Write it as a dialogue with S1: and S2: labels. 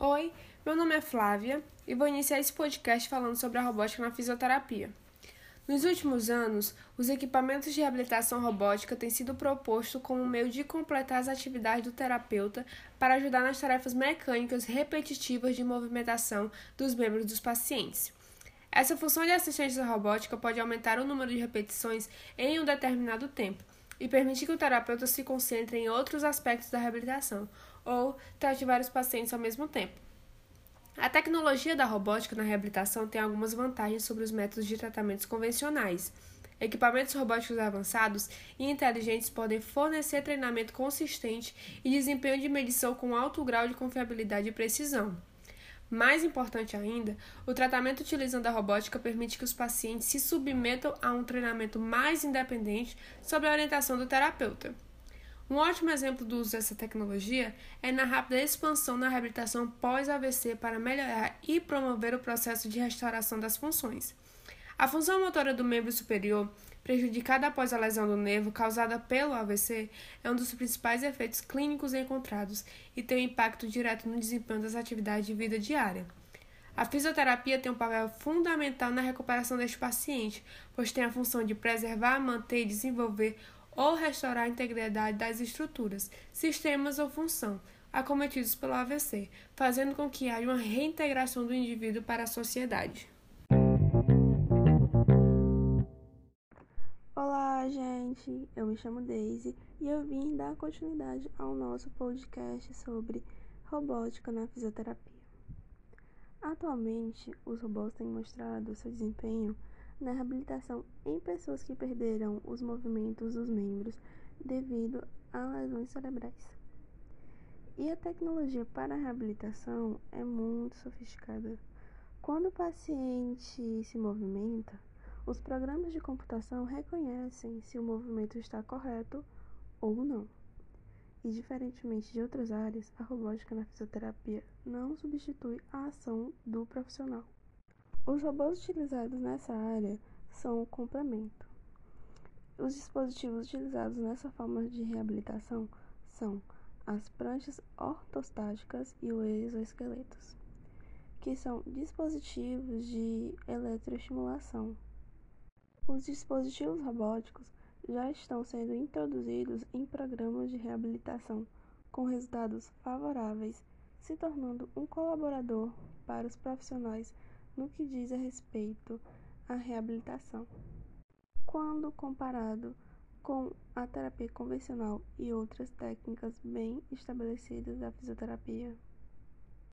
S1: Oi, meu nome é Flávia e vou iniciar esse podcast falando sobre a robótica na fisioterapia. Nos últimos anos, os equipamentos de reabilitação robótica têm sido propostos como meio de completar as atividades do terapeuta para ajudar nas tarefas mecânicas repetitivas de movimentação dos membros dos pacientes. Essa função de assistência robótica pode aumentar o número de repetições em um determinado tempo e permitir que o terapeuta se concentre em outros aspectos da reabilitação, ou trate vários pacientes ao mesmo tempo. A tecnologia da robótica na reabilitação tem algumas vantagens sobre os métodos de tratamentos convencionais. Equipamentos robóticos avançados e inteligentes podem fornecer treinamento consistente e desempenho de medição com alto grau de confiabilidade e precisão. Mais importante ainda, o tratamento utilizando a robótica permite que os pacientes se submetam a um treinamento mais independente sob a orientação do terapeuta. Um ótimo exemplo do uso dessa tecnologia é na rápida expansão na reabilitação pós-AVC para melhorar e promover o processo de restauração das funções. A função motora do membro superior, prejudicada após a lesão do nervo causada pelo AVC, é um dos principais efeitos clínicos encontrados e tem um impacto direto no desempenho das atividades de vida diária. A fisioterapia tem um papel fundamental na recuperação deste paciente, pois tem a função de preservar, manter e desenvolver ou restaurar a integridade das estruturas, sistemas ou função acometidos pelo AVC, fazendo com que haja uma reintegração do indivíduo para a sociedade.
S2: Olá, gente! Eu me chamo Daisy e eu vim dar continuidade ao nosso podcast sobre robótica na fisioterapia. Atualmente, os robôs têm mostrado seu desempenho na reabilitação em pessoas que perderam os movimentos dos membros devido a lesões cerebrais. E a tecnologia para a reabilitação é muito sofisticada. Quando o paciente se movimenta, os programas de computação reconhecem se o movimento está correto ou não. E diferentemente de outras áreas, a robótica na fisioterapia não substitui a ação do profissional. Os robôs utilizados nessa área são o complemento. Os dispositivos utilizados nessa forma de reabilitação são as pranchas ortostáticas e os exoesqueletos, que são dispositivos de eletroestimulação. Os dispositivos robóticos já estão sendo introduzidos em programas de reabilitação com resultados favoráveis, se tornando um colaborador para os profissionais no que diz a respeito à reabilitação. Quando comparado com a terapia convencional e outras técnicas bem estabelecidas da fisioterapia,